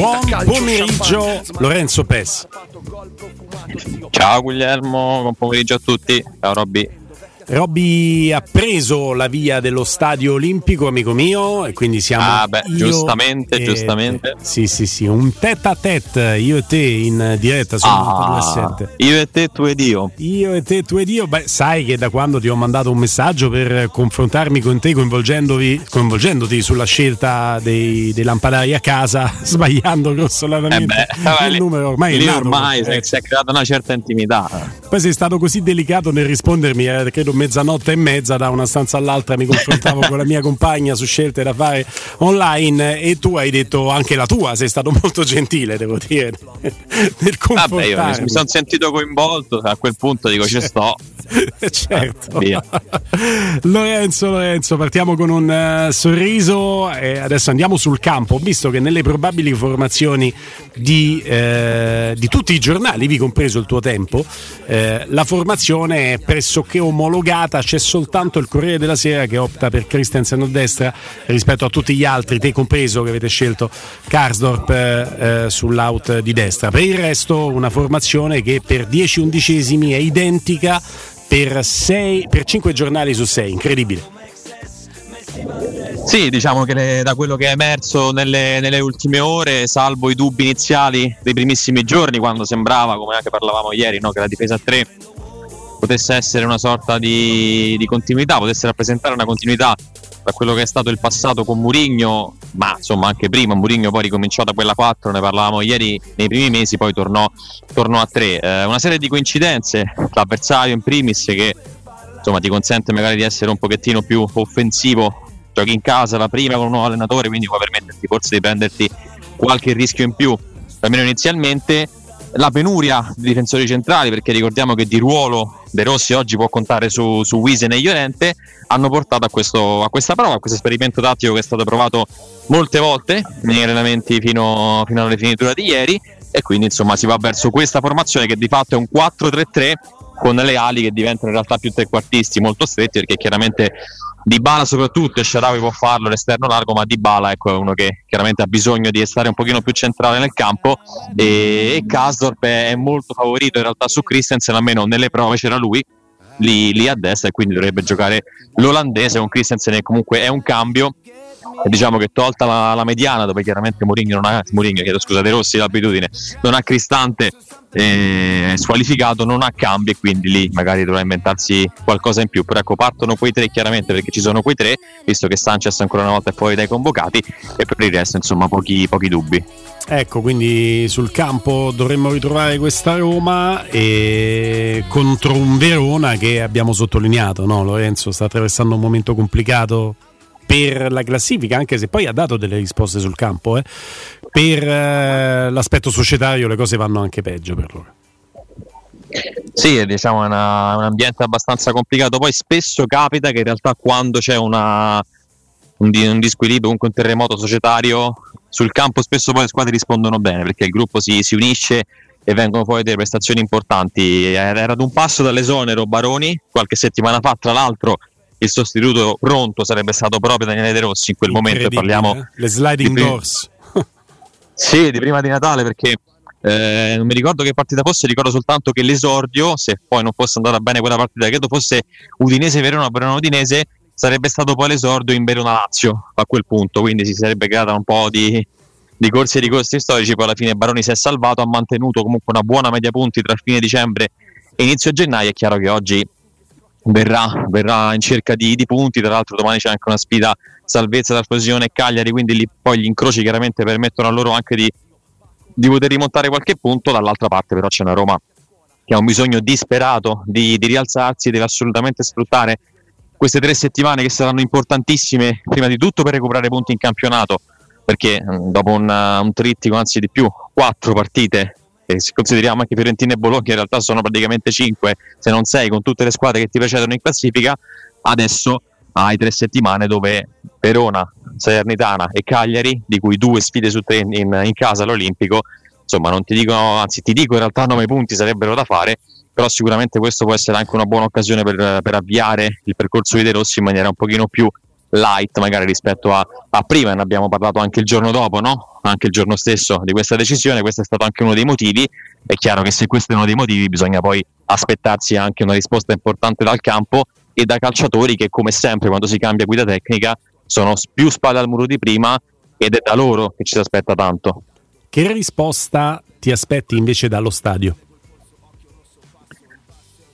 Buon pomeriggio Lorenzo Pes. Ciao Guglielmo, buon pomeriggio a tutti. Ciao Robby. Robby ha preso la via dello stadio olimpico, amico mio, e quindi siamo. Ah, beh, giustamente, e... giustamente. Sì, sì, sì, un tête a tête, io e te in diretta su ah, Io e te, tu ed io. Io e te, tu ed io. Beh, sai che da quando ti ho mandato un messaggio per confrontarmi con te, coinvolgendoti sulla scelta dei, dei lampadari a casa, sbagliando grossolanamente eh beh, il numero ormai lì è nato, ormai eh. si è creata una certa intimità. Poi sei stato così delicato nel rispondermi, eh, credo mezzanotte e mezza da una stanza all'altra mi confrontavo con la mia compagna su scelte da fare online e tu hai detto anche la tua, sei stato molto gentile, devo dire. nel Vabbè, io mi, mi sono sentito coinvolto, a quel punto dico ci sto. certo. Via. Lorenzo, Lorenzo, partiamo con un uh, sorriso e adesso andiamo sul campo. Visto che nelle probabili formazioni di, eh, di tutti i giornali, vi compreso il tuo tempo, eh, la formazione è pressoché omologata piegata, c'è soltanto il Corriere della Sera che opta per Christensen a destra rispetto a tutti gli altri, te compreso che avete scelto Karsdorp eh, sull'out di destra. Per il resto una formazione che per 10 undicesimi è identica per, 6, per 5 giornali su 6, incredibile. Sì, diciamo che le, da quello che è emerso nelle, nelle, ultime ore, salvo i dubbi iniziali dei primissimi giorni, quando sembrava, come anche parlavamo ieri, no, che la difesa 3 potesse essere una sorta di, di, continuità, potesse rappresentare una continuità da quello che è stato il passato con Murigno, ma insomma anche prima Murigno poi ricominciò da quella 4, ne parlavamo ieri nei primi mesi, poi tornò, tornò a 3. Eh, una serie di coincidenze, l'avversario in primis che insomma ti consente magari di essere un pochettino più offensivo, giochi in casa la prima con un nuovo allenatore, quindi può permetterti forse di prenderti qualche rischio in più, almeno inizialmente la penuria di difensori centrali, perché ricordiamo che di ruolo De Rossi oggi può contare su, su Wisen e Llorente, hanno portato a, questo, a, questa prova, a questo esperimento tattico che è stato provato molte volte negli allenamenti fino, fino alla rifinitura di ieri. E quindi insomma si va verso questa formazione che di fatto è un 4-3-3 con le ali che diventano in realtà più trequartisti molto stretti perché chiaramente di Bala soprattutto e Sharawi può farlo l'esterno largo ma Di Bala ecco, è uno che chiaramente ha bisogno di stare un pochino più centrale nel campo. E, e è molto favorito in realtà su Christensen almeno nelle prove c'era lui lì, lì a destra e quindi dovrebbe giocare l'olandese con Christensen e comunque è un cambio diciamo che tolta la, la mediana dove chiaramente Mourinho non ha Mourinho, chiedo scusa De Rossi l'abitudine non ha Cristante eh, squalificato non ha cambi e quindi lì magari dovrà inventarsi qualcosa in più. Però ecco partono quei tre chiaramente perché ci sono quei tre visto che Sanchez ancora una volta è fuori dai convocati e per il resto insomma pochi, pochi dubbi. Ecco, quindi sul campo dovremmo ritrovare questa Roma e contro un Verona che abbiamo sottolineato, no? Lorenzo? Sta attraversando un momento complicato per la classifica, anche se poi ha dato delle risposte sul campo. Eh. Per eh, l'aspetto societario le cose vanno anche peggio per loro. Sì, diciamo è una, un ambiente abbastanza complicato. Poi spesso capita che in realtà quando c'è una, un, un disquilibrio, comunque un terremoto societario, sul campo spesso poi le squadre rispondono bene perché il gruppo si, si unisce e vengono fuori delle prestazioni importanti. Era ad un passo dall'esonero Baroni qualche settimana fa, tra l'altro il sostituto pronto sarebbe stato proprio Daniele De Rossi in quel momento parliamo eh? le sliding di doors. Sì di prima di Natale perché eh, non mi ricordo che partita fosse ricordo soltanto che l'esordio se poi non fosse andata bene quella partita credo fosse Udinese-Verona Verona-Udinese sarebbe stato poi l'esordio in Verona-Lazio a quel punto. Quindi si sarebbe creata un po' di, di corsi e ricorsi storici poi alla fine Baroni si è salvato ha mantenuto comunque una buona media punti tra fine dicembre e inizio gennaio. È chiaro che oggi verrà, verrà in cerca di, di, punti. Tra l'altro, domani c'è anche una sfida salvezza tra Frosinone e Cagliari, quindi lì poi gli incroci chiaramente permettono a loro anche di, di poter rimontare qualche punto. Dall'altra parte, però, c'è una Roma che ha un bisogno disperato di, di rialzarsi, deve assolutamente sfruttare queste tre settimane che saranno importantissime, prima di tutto per recuperare punti in campionato. Perché dopo un, un trittico, anzi di più, quattro partite e se consideriamo anche Fiorentina e Bologna in realtà sono praticamente 5 se non 6 con tutte le squadre che ti precedono in classifica adesso hai tre settimane dove Verona, Salernitana e Cagliari di cui due sfide su tre in, in casa all'Olimpico insomma non ti dico anzi ti dico in realtà 9 punti sarebbero da fare però sicuramente questo può essere anche una buona occasione per, per avviare il percorso di De Rossi in maniera un pochino più light magari rispetto a, a, prima, ne abbiamo parlato anche il giorno dopo, no? anche il giorno stesso di questa decisione, questo è stato anche uno dei motivi, è chiaro che se questo è uno dei motivi bisogna poi aspettarsi anche una risposta importante dal campo e da calciatori che come sempre quando si cambia guida tecnica sono più spalle al muro di prima ed è da loro che ci si aspetta tanto. Che risposta ti aspetti invece dallo stadio?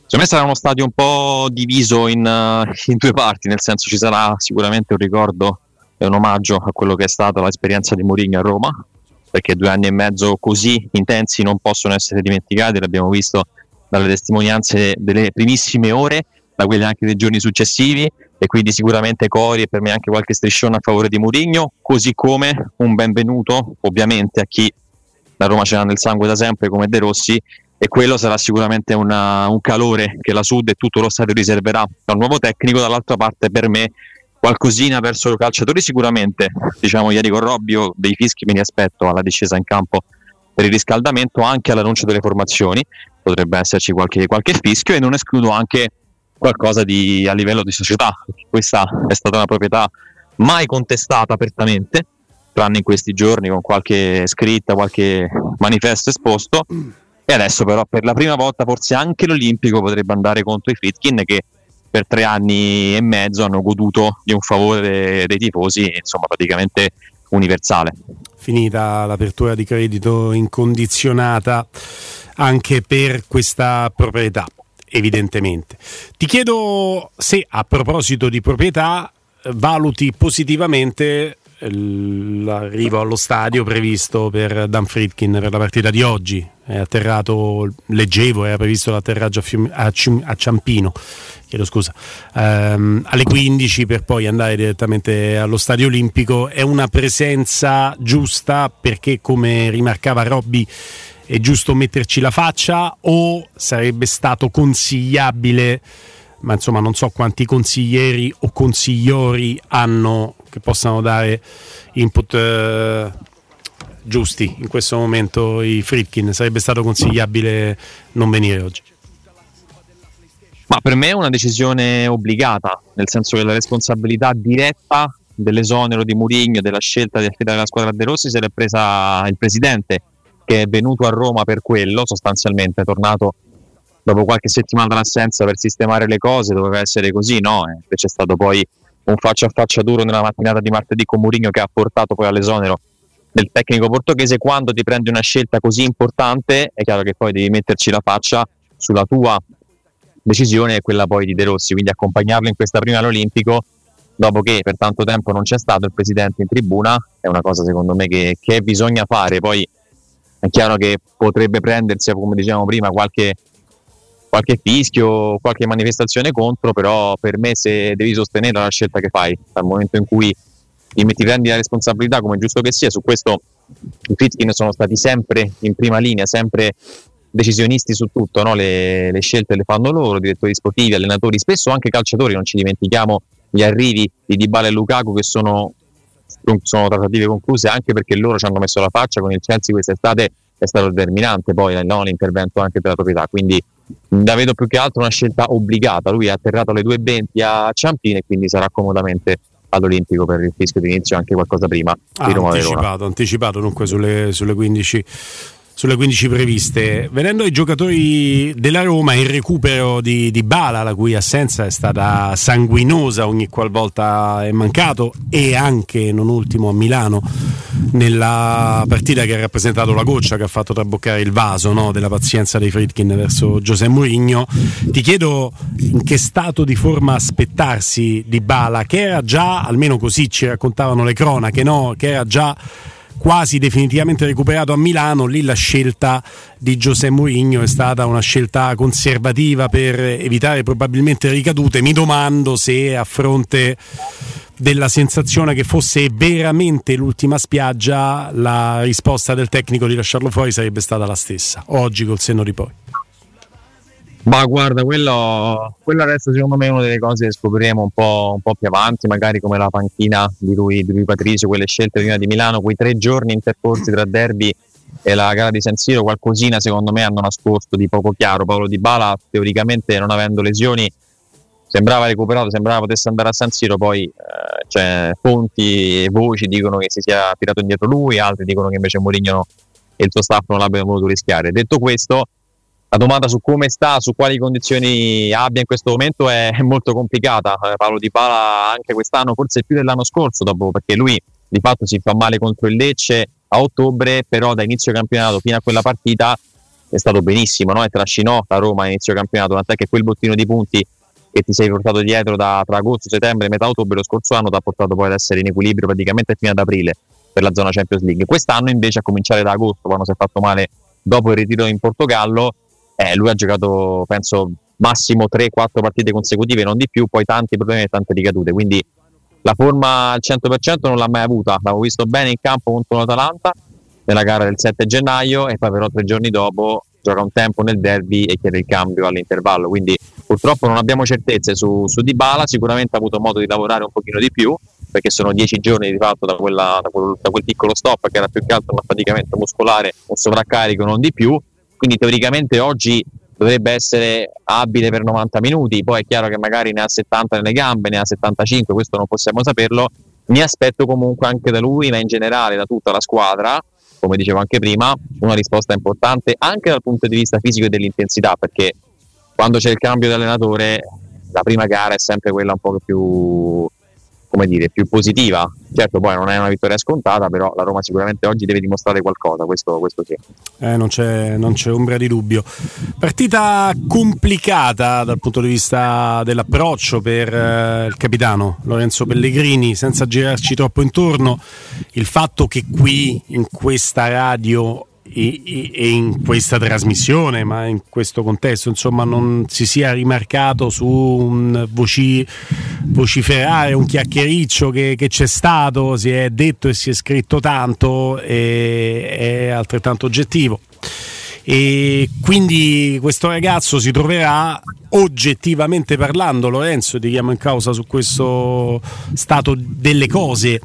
Secondo me sarà uno stadio un po' diviso in, uh, in, due parti, nel senso ci sarà sicuramente un ricordo e un omaggio a quello che è stata l'esperienza di Mourinho a Roma, perché due anni e mezzo così intensi non possono essere dimenticati, l'abbiamo visto dalle testimonianze delle primissime ore, da quelle anche dei giorni successivi e quindi sicuramente Cori e per me anche qualche striscione a favore di Mourinho, così come un benvenuto ovviamente a chi la Roma ce l'ha nel sangue da sempre come De Rossi e quello sarà sicuramente una, un calore che la Sud e tutto lo stadio riserverà al nuovo tecnico. Dall'altra parte, per me, qualcosina verso i calciatori, sicuramente. Diciamo, ieri con Robbio dei fischi me li aspetto alla discesa in campo per il riscaldamento, anche all'annuncio delle formazioni. Potrebbe esserci qualche, qualche fischio e non escludo anche qualcosa di, a livello di società. Questa è stata una proprietà mai contestata apertamente, tranne in questi giorni con qualche scritta, qualche manifesto esposto e adesso però per la prima volta forse anche l'Olimpico potrebbe andare contro i Fritkin che per tre anni e mezzo hanno goduto di un favore dei tifosi, insomma praticamente universale. Finita l'apertura di credito incondizionata anche per questa proprietà, evidentemente. Ti chiedo se a proposito di proprietà valuti positivamente l'arrivo allo stadio previsto per Dan Fritkin per la partita di oggi. È atterrato, leggevo, era previsto l'atterraggio a, Fium- a, Cium- a Ciampino, chiedo scusa, ehm, alle 15 per poi andare direttamente allo stadio olimpico. È una presenza giusta perché, come rimarcava Robby, è giusto metterci la faccia o sarebbe stato consigliabile? ma insomma non so quanti consiglieri o consigliori hanno che possano dare input eh, giusti in questo momento i Fritkin. Sarebbe stato consigliabile non venire oggi. Ma per me è una decisione obbligata, nel senso che la responsabilità diretta dell'esonero di Murigno, della scelta di affidare la squadra De Rossi, se l'è presa il presidente che è venuto a Roma per quello, sostanzialmente è tornato dopo qualche settimana d'assenza per sistemare le cose, doveva essere così, no? Invece è stato poi un faccia a faccia duro nella mattinata di martedì con Mourinho che ha portato poi all'esonero del tecnico portoghese. Quando ti prendi una scelta così importante, è chiaro che poi devi metterci la faccia sulla tua decisione e quella poi di De Rossi, quindi accompagnarlo in questa prima all'Olimpico dopo che per tanto tempo non c'è stato il presidente in tribuna, è una cosa secondo me che, che bisogna fare. Poi è chiaro che potrebbe prendersi, come dicevamo prima, qualche qualche fischio, qualche manifestazione contro, però per me se devi sostenere la scelta che fai, dal momento in cui ti prendi la responsabilità come giusto che sia, su questo i Fritkin sono stati sempre in prima linea, sempre decisionisti su tutto, no? le, le, scelte le fanno loro, direttori sportivi, allenatori, spesso anche calciatori, non ci dimentichiamo gli arrivi di Dybala e Lukaku che sono, sono trattative concluse anche perché loro ci hanno messo la faccia con il Chelsea quest'estate è stato determinante poi no? l'intervento anche della proprietà, quindi la vedo più che altro una scelta obbligata. Lui è atterrato alle 2.20 a Ciampino e quindi sarà comodamente all'Olimpico per il fischio d'inizio anche qualcosa prima. Ah, anticipato, anticipato dunque sulle, sulle 15 sulle 15 previste. Venendo ai giocatori della Roma, il recupero di, di, Bala, la cui assenza è stata sanguinosa ogni qualvolta è mancato, e anche, non ultimo, a Milano, nella partita che ha rappresentato la goccia che ha fatto traboccare il vaso no, della pazienza dei Fritkin verso Giuseppe Mourinho. Ti chiedo in che stato di forma aspettarsi di Bala, che era già, almeno così ci raccontavano le cronache, no? che era già quasi definitivamente recuperato a Milano, lì la scelta di Giuseppe Mourinho è stata una scelta conservativa per evitare probabilmente ricadute. Mi domando se a fronte della sensazione che fosse veramente l'ultima spiaggia, la risposta del tecnico di lasciarlo fuori sarebbe stata la stessa, oggi col senno di poi. Ma guarda, quello, quello, adesso secondo me una delle cose che scopriremo un po', un po più avanti, magari come la panchina di lui, di lui Patrizio, quelle scelte prima di Milano, quei tre giorni intercorsi tra derby e la gara di San Siro, qualcosina secondo me hanno nascosto di poco chiaro. Paolo Di Bala, teoricamente non avendo lesioni, sembrava recuperato, sembrava potesse andare a San Siro, poi eh, cioè, fonti e voci dicono che si sia tirato indietro lui, altri dicono che invece Mourinho e il suo staff non l'abbiano voluto rischiare. Detto questo, la domanda su come sta, su quali condizioni abbia in questo momento è, molto complicata. Eh, Paolo Di Pala anche quest'anno, forse più dell'anno scorso, dopo, perché lui di fatto si fa male contro il Lecce a ottobre, però da inizio campionato fino a quella partita è stato benissimo no? e trascinò la Roma a inizio campionato, tant'è che quel bottino di punti che ti sei portato dietro da, tra agosto, settembre metà ottobre lo scorso anno ti ha portato poi ad essere in equilibrio praticamente fino ad aprile per la zona Champions League. Quest'anno invece a cominciare da agosto, quando si è fatto male dopo il ritiro in Portogallo, eh, lui ha giocato penso massimo 3-4 partite consecutive, non di più, poi tanti problemi e tante ricadute, quindi la forma al 100% non l'ha mai avuta, l'avevo visto bene in campo contro l'Atalanta nella gara del 7 gennaio e poi però tre giorni dopo gioca un tempo nel derby e chiede il cambio all'intervallo, quindi purtroppo non abbiamo certezze su, su Dybala, sicuramente ha avuto modo di lavorare un pochino di più perché sono dieci giorni di fatto da, quella, da, quel, da quel piccolo stop che era più che altro un affaticamento muscolare, un sovraccarico non di più, quindi teoricamente oggi dovrebbe essere abile per 90 minuti, poi è chiaro che magari ne ha 70 nelle gambe, ne ha 75, questo non possiamo saperlo, mi aspetto comunque anche da lui, ma in generale da tutta la squadra, come dicevo anche prima, una risposta importante anche dal punto di vista fisico e dell'intensità, perché quando c'è il cambio di allenatore la prima gara è sempre quella un po' più come dire, più positiva. Certo, poi non è una vittoria scontata, però la Roma sicuramente oggi deve dimostrare qualcosa, questo, questo sì. Eh, non, c'è, non, c'è, ombra di dubbio. Partita complicata dal punto di vista dell'approccio per eh, il capitano Lorenzo Pellegrini, senza girarci troppo intorno. Il fatto che qui in questa radio e, in questa trasmissione, ma in questo contesto, insomma, non si sia rimarcato su un voci, vociferare, un chiacchiericcio che, che, c'è stato, si è detto e si è scritto tanto, è altrettanto oggettivo. E quindi questo ragazzo si troverà oggettivamente parlando, Lorenzo, ti chiamo in causa su questo stato delle cose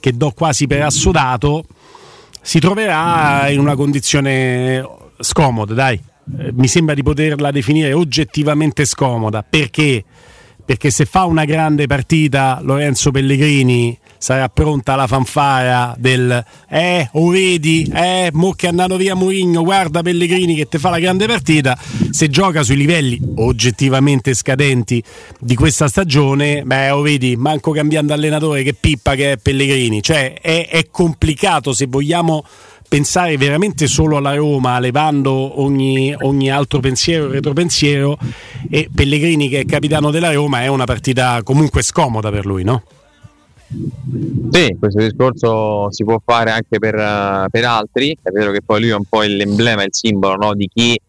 che do quasi per assodato si troverà in una condizione scomoda, dai. Eh, mi sembra di poterla definire oggettivamente scomoda. Perché? Perché se fa una grande partita Lorenzo Pellegrini sarà pronta la fanfara del eh, o vedi, eh, mo che andato via Mourinho, guarda Pellegrini che ti fa la grande partita, se gioca sui livelli oggettivamente scadenti di questa stagione, beh, o vedi, manco cambiando allenatore che pippa che è Pellegrini, cioè è, è complicato se vogliamo pensare veramente solo alla Roma, levando ogni, ogni altro pensiero, retropensiero, e Pellegrini che è capitano della Roma è una partita comunque scomoda per lui, no? Sì, questo discorso si può fare anche per, uh, per, altri, è vero che poi lui è un po' l'emblema, il simbolo no, di chi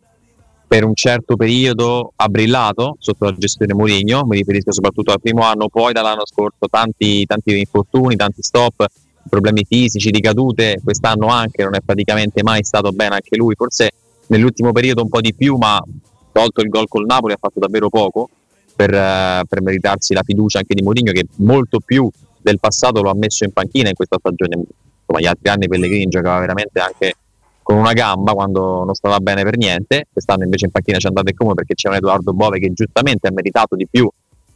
per un certo periodo ha brillato sotto la gestione Mourinho, mi riferisco soprattutto al primo anno, poi dall'anno scorso tanti, tanti infortuni, tanti stop, problemi fisici, ricadute, quest'anno anche non è praticamente mai stato bene anche lui, forse nell'ultimo periodo un po' di più, ma tolto il gol col Napoli ha fatto davvero poco per, uh, per meritarsi la fiducia anche di Mourinho che molto più del passato lo ha messo in panchina in questa stagione. Insomma, gli altri anni Pellegrini giocava veramente anche con una gamba quando non stava bene per niente. Quest'anno invece in panchina ci è andato come perché c'è un Edoardo Bove che giustamente ha meritato di più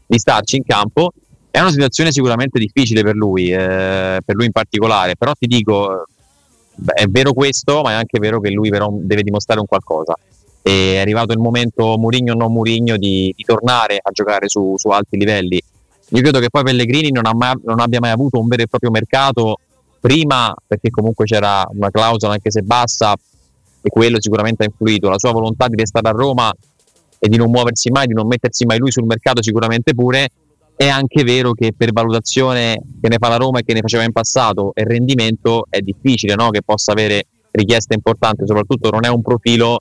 di starci in campo. È una situazione sicuramente difficile per lui, eh, per lui in particolare, però ti dico, è vero questo, ma è anche vero che lui però deve dimostrare un qualcosa. È arrivato il momento, Murigno o non Murigno, di, di tornare a giocare su, su alti livelli io credo che poi Pellegrini non, mai, non, abbia mai avuto un vero e proprio mercato, prima perché comunque c'era una clausola anche se bassa e quello sicuramente ha influito, la sua volontà di restare a Roma e di non muoversi mai, di non mettersi mai lui sul mercato sicuramente pure, è anche vero che per valutazione che ne fa la Roma e che ne faceva in passato e rendimento è difficile no? che possa avere richieste importanti, soprattutto non è un profilo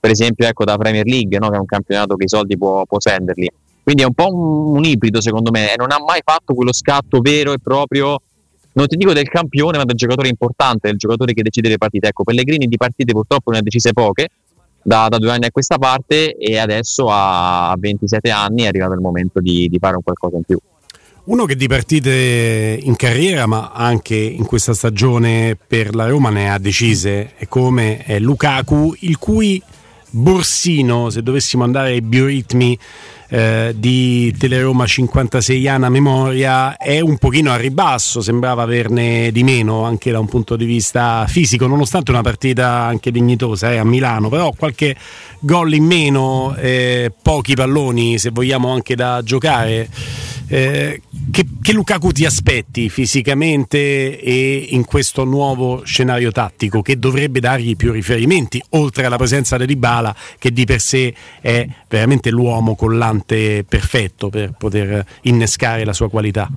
per esempio ecco, da Premier League, no? che è un campionato che i soldi può, può senderli quindi è un po' un, un ibrido secondo me e non ha mai fatto quello scatto vero e proprio non ti dico del campione, ma del giocatore importante, del giocatore che decide le partite. Ecco, Pellegrini di partite purtroppo ne ha decise poche da, da due anni a questa parte e adesso a 27 anni è arrivato il momento di, di fare un qualcosa in più. Uno che di partite in carriera, ma anche in questa stagione per la Roma ne ha decise, è come è Lukaku, il cui borsino, se dovessimo andare ai bioritmi eh, di Teleroma 56ana memoria è un pochino a ribasso, sembrava averne di meno anche da un punto di vista fisico, nonostante una partita anche dignitosa eh, a Milano, però qualche gol in meno, eh, pochi palloni se vogliamo anche da giocare. Eh, che, che, Lukaku ti aspetti fisicamente e in questo nuovo scenario tattico che dovrebbe dargli più riferimenti, oltre alla presenza di Dybala che di per sé è veramente l'uomo collante perfetto per poter innescare la sua qualità?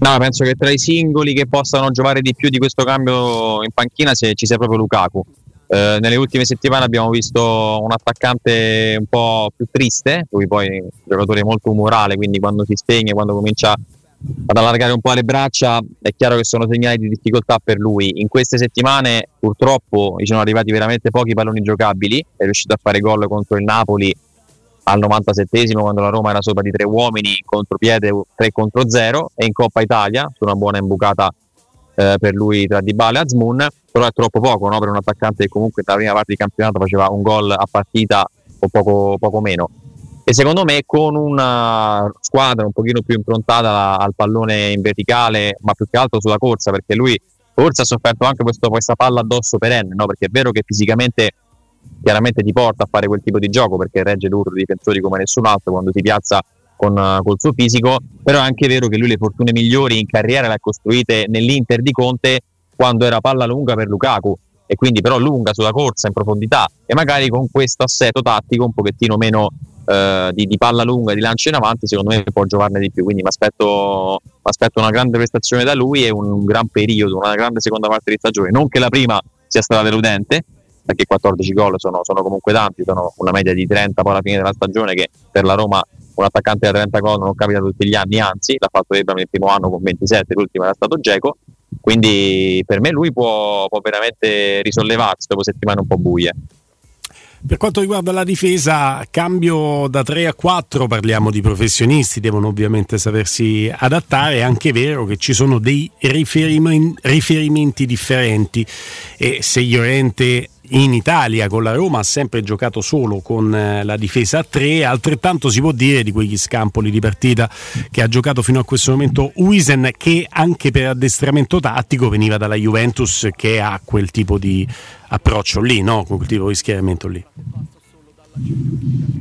No, penso che tra i singoli che possano giocare di più di questo cambio in panchina ci sia proprio Lukaku eh, nelle ultime settimane abbiamo visto un attaccante un po' più triste, lui poi è un giocatore molto umorale, quindi quando si spegne, quando comincia ad allargare un po' le braccia, è chiaro che sono segnali di difficoltà per lui. In queste settimane purtroppo gli sono arrivati veramente pochi palloni giocabili, è riuscito a fare gol contro il Napoli al 97esimo quando la Roma era sopra di tre uomini, contropiede 3 contro 0 e in Coppa Italia su una buona imbucata eh, per lui tra Dybala e Azmoun, però è troppo poco no? per un attaccante che comunque nella prima parte di campionato faceva un gol a partita o poco, poco meno. E secondo me con una squadra un pochino più improntata al pallone in verticale, ma più che altro sulla corsa, perché lui forse ha sofferto anche questo, questa palla addosso perenne, no? perché è vero che fisicamente chiaramente ti porta a fare quel tipo di gioco perché regge l'urlo di difensori come nessun altro quando si piazza con, col suo fisico, però è anche vero che lui le fortune migliori in carriera le ha costruite nell'Inter di Conte quando era palla lunga per Lukaku e quindi però lunga sulla corsa in profondità e magari con questo assetto tattico un pochettino meno eh, di, di, palla lunga, di lancio in avanti, secondo me può giovarne di più. Quindi mi aspetto, una grande prestazione da lui e un gran periodo, una grande seconda parte di stagione. Non che la prima sia stata deludente, perché 14 gol sono, sono comunque tanti, sono una media di 30 poi alla fine della stagione che per la Roma un attaccante da 30 gol non capita tutti gli anni, anzi l'ha fatto Ebram nel primo anno con 27, l'ultimo era stato Geco, quindi per me lui può, può veramente risollevarsi dopo settimane un po' buie. Per quanto riguarda la difesa, cambio da 3 a 4, parliamo di professionisti, devono ovviamente sapersi adattare, è anche vero che ci sono dei riferimenti, differenti e se Llorente in Italia con la Roma ha sempre giocato solo con eh, la difesa a 3, altrettanto si può dire di quegli scampoli di partita che ha giocato fino a questo momento Wisen che anche per addestramento tattico veniva dalla Juventus che ha quel tipo di approccio lì, no? quel tipo di schieramento lì.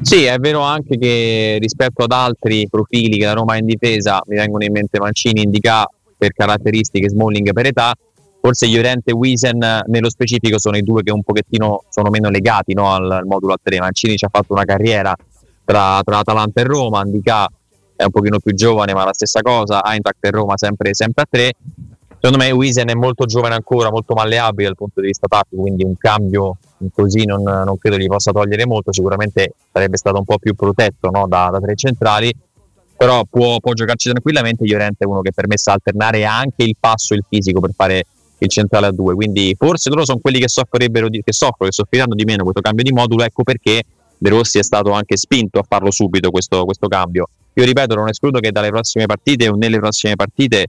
Sì, è vero anche che rispetto ad altri profili che la Roma ha in difesa, mi vengono in mente Mancini, Indica per caratteristiche, Smalling per età, forse Llorente e Wiesen nello specifico sono i due che un pochettino sono meno legati no, al, al, modulo a tre. Mancini ci ha fatto una carriera tra, tra Atalanta e Roma, Andica è un pochino più giovane ma la stessa cosa, Eintracht e Roma sempre, sempre a tre. Secondo me Wiesen è molto giovane ancora, molto malleabile dal punto di vista tattico, quindi un cambio così non, non, credo gli possa togliere molto, sicuramente sarebbe stato un po' più protetto no, da, da, tre centrali, però può, può giocarci tranquillamente, Llorente è uno che permessa alternare anche il passo e il fisico per fare il centrale a due. Quindi forse loro sono quelli che soffrirebbero di, che soffrono, che soffriranno di meno questo cambio di modulo. Ecco perché De Rossi è stato anche spinto a farlo subito questo, questo cambio. Io ripeto, non escludo che dalle prossime partite o nelle prossime partite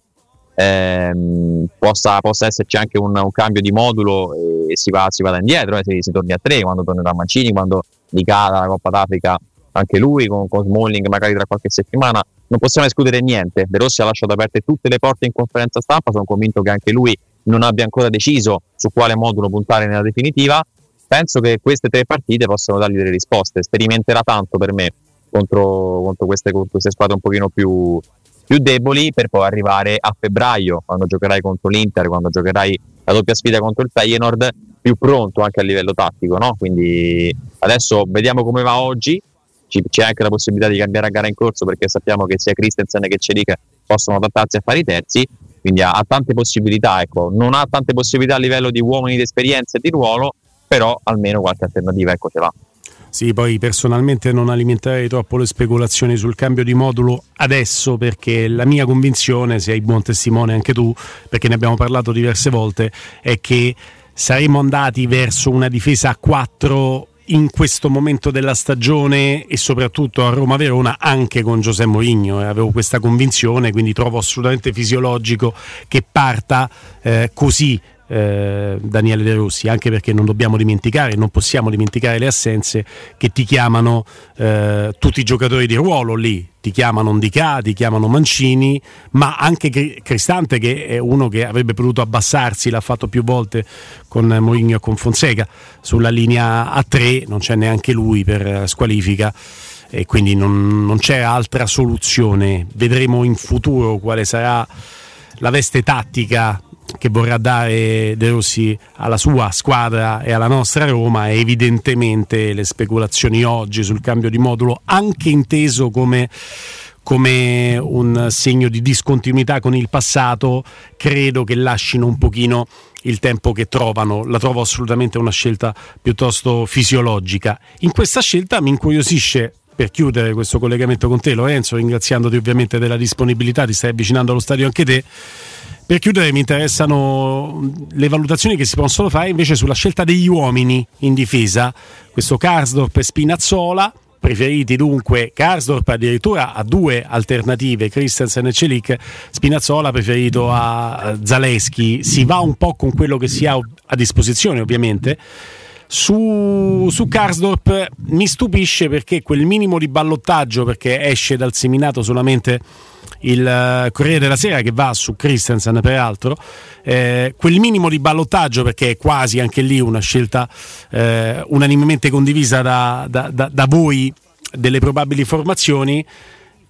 ehm, possa, possa, esserci anche un, un, cambio di modulo e si, va, si vada indietro, eh, si, si, torni a tre quando tornerà Mancini, quando Di Cara, la Coppa d'Africa, anche lui con, con Smalling magari tra qualche settimana. Non possiamo escludere niente. De Rossi ha lasciato aperte tutte le porte in conferenza stampa, sono convinto che anche lui non abbia ancora deciso su quale modulo puntare nella definitiva, penso che queste tre partite possano dargli delle risposte. Sperimenterà tanto per me contro, contro, queste, queste, squadre un pochino più, più, deboli per poi arrivare a febbraio, quando giocherai contro l'Inter, quando giocherai la doppia sfida contro il Feyenoord, più pronto anche a livello tattico. No? Quindi adesso vediamo come va oggi. c'è anche la possibilità di cambiare a gara in corso perché sappiamo che sia Christensen che Celic possono adattarsi a fare i terzi quindi ha, ha, tante possibilità, ecco. non ha tante possibilità a livello di uomini di esperienza e di ruolo, però almeno qualche alternativa ecco ce l'ha. Sì, poi personalmente non alimenterei troppo le speculazioni sul cambio di modulo adesso perché la mia convinzione, se hai buon testimone anche tu, perché ne abbiamo parlato diverse volte, è che saremmo andati verso una difesa a 4 in questo momento della stagione e soprattutto a Roma-Verona anche con Giuseppe Mourinho e avevo questa convinzione quindi trovo assolutamente fisiologico che parta eh, così eh, Daniele De Rossi, anche perché non dobbiamo dimenticare, non possiamo dimenticare le assenze che ti chiamano eh, tutti i giocatori di ruolo lì, ti chiamano Ndicà, ti chiamano Mancini, ma anche Cristante che è uno che avrebbe potuto abbassarsi, l'ha fatto più volte con Mourinho e con Fonseca, sulla linea A3 non c'è neanche lui per squalifica e quindi non, non c'è altra soluzione, vedremo in futuro quale sarà la veste tattica che vorrà dare De Rossi alla sua squadra e alla nostra Roma evidentemente le speculazioni oggi sul cambio di modulo anche inteso come come un segno di discontinuità con il passato, credo che lasciano un pochino il tempo che trovano. La trovo assolutamente una scelta piuttosto fisiologica. In questa scelta mi incuriosisce per chiudere questo collegamento con te, Lorenzo, ringraziandoti ovviamente della disponibilità, ti stai avvicinando allo stadio anche te per chiudere mi interessano le valutazioni che si possono fare invece sulla scelta degli uomini in difesa, questo Karsdorp e Spinazzola, preferiti dunque Karsdorp addirittura a due alternative, Christensen e Celic, Spinazzola preferito a Zaleschi, si va un po' con quello che si ha a disposizione ovviamente. Su, su Karsdorp mi stupisce perché quel minimo di ballottaggio, perché esce dal seminato solamente il eh, Corriere della Sera che va su Christensen peraltro, eh, quel minimo di ballottaggio perché è quasi anche lì una scelta eh, unanimemente condivisa da, da, da, da voi delle probabili formazioni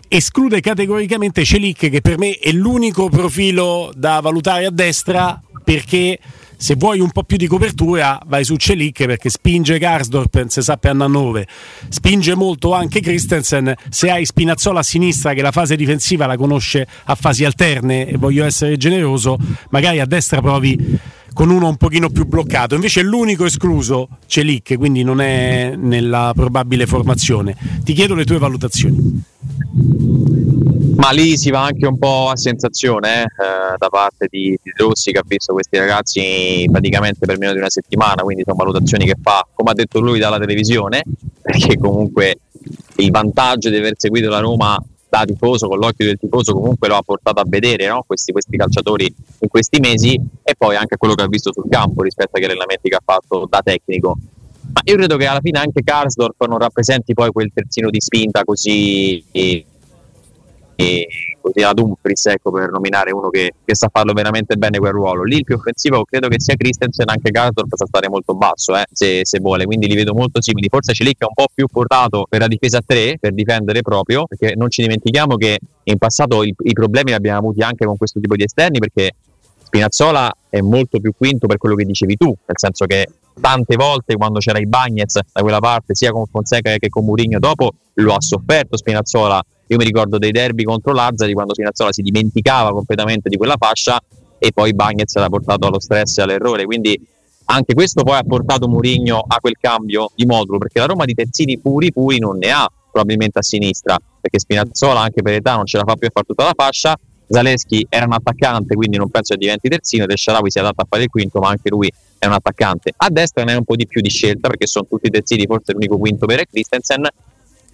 esclude categoricamente Celic che per me è l'unico profilo da valutare a destra perché se vuoi un po' più di copertura vai su Celic perché spinge Garsdorp non si sa per andare a 9 spinge molto anche Christensen. Se hai Spinazzola a sinistra che la fase difensiva la conosce a fasi alterne e voglio essere generoso magari a destra provi con uno un pochino più bloccato. Invece l'unico escluso Celic quindi non è nella probabile formazione. Ti chiedo le tue valutazioni ma lì si va anche un po' a sensazione eh, da parte di, di Rossi che ha visto questi ragazzi praticamente per meno di una settimana, quindi sono valutazioni che fa, come ha detto lui, dalla televisione, perché comunque il vantaggio di aver seguito la Roma da tifoso, con l'occhio del tifoso, comunque lo ha portato a vedere no? questi, questi, calciatori in questi mesi e poi anche quello che ha visto sul campo rispetto agli allenamenti che ha fatto da tecnico. Ma io credo che alla fine anche Karsdorp non rappresenti poi quel terzino di spinta così e così la Dumfries ecco, per nominare uno che, che, sa farlo veramente bene quel ruolo. Lì il più offensivo credo che sia Christensen anche Gatorp sa stare molto basso eh, se, se, vuole quindi li vedo molto simili. Forse Celic è un po' più portato per la difesa a 3 per difendere proprio perché non ci dimentichiamo che in passato i, i problemi li abbiamo avuti anche con questo tipo di esterni perché Spinazzola è molto più quinto per quello che dicevi tu nel senso che tante volte quando c'era i Bagnets da quella parte sia con Fonseca che con Murigno dopo lo ha sofferto Spinazzola io mi ricordo dei derby contro Lazzari quando Spinazzola si dimenticava completamente di quella fascia e poi Bagnets l'ha portato allo stress e all'errore. Quindi anche questo poi ha portato Murigno a quel cambio di modulo perché la Roma di terzini puri puri non ne ha probabilmente a sinistra perché Spinazzola anche per età non ce la fa più a fare tutta la fascia Zaleschi era un attaccante quindi non penso che diventi terzino De Sharawi si adatta a fare il quinto ma anche lui è un attaccante a destra ne è un po' di più di scelta perché sono tutti terzini forse l'unico quinto per Christensen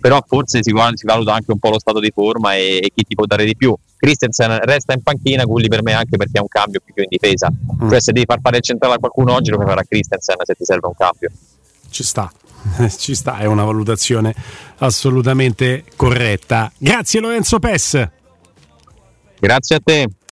però forse si, si, valuta anche un po' lo stato di forma e, e, chi ti può dare di più. Christensen resta in panchina, Gulli per me anche perché è un cambio più, in difesa. Mm. Cioè se devi far fare il centrale a qualcuno oggi lo puoi fare a Christensen se ti serve un cambio. Ci sta. Ci sta, è una valutazione assolutamente corretta. Grazie Lorenzo Pes. Grazie a te.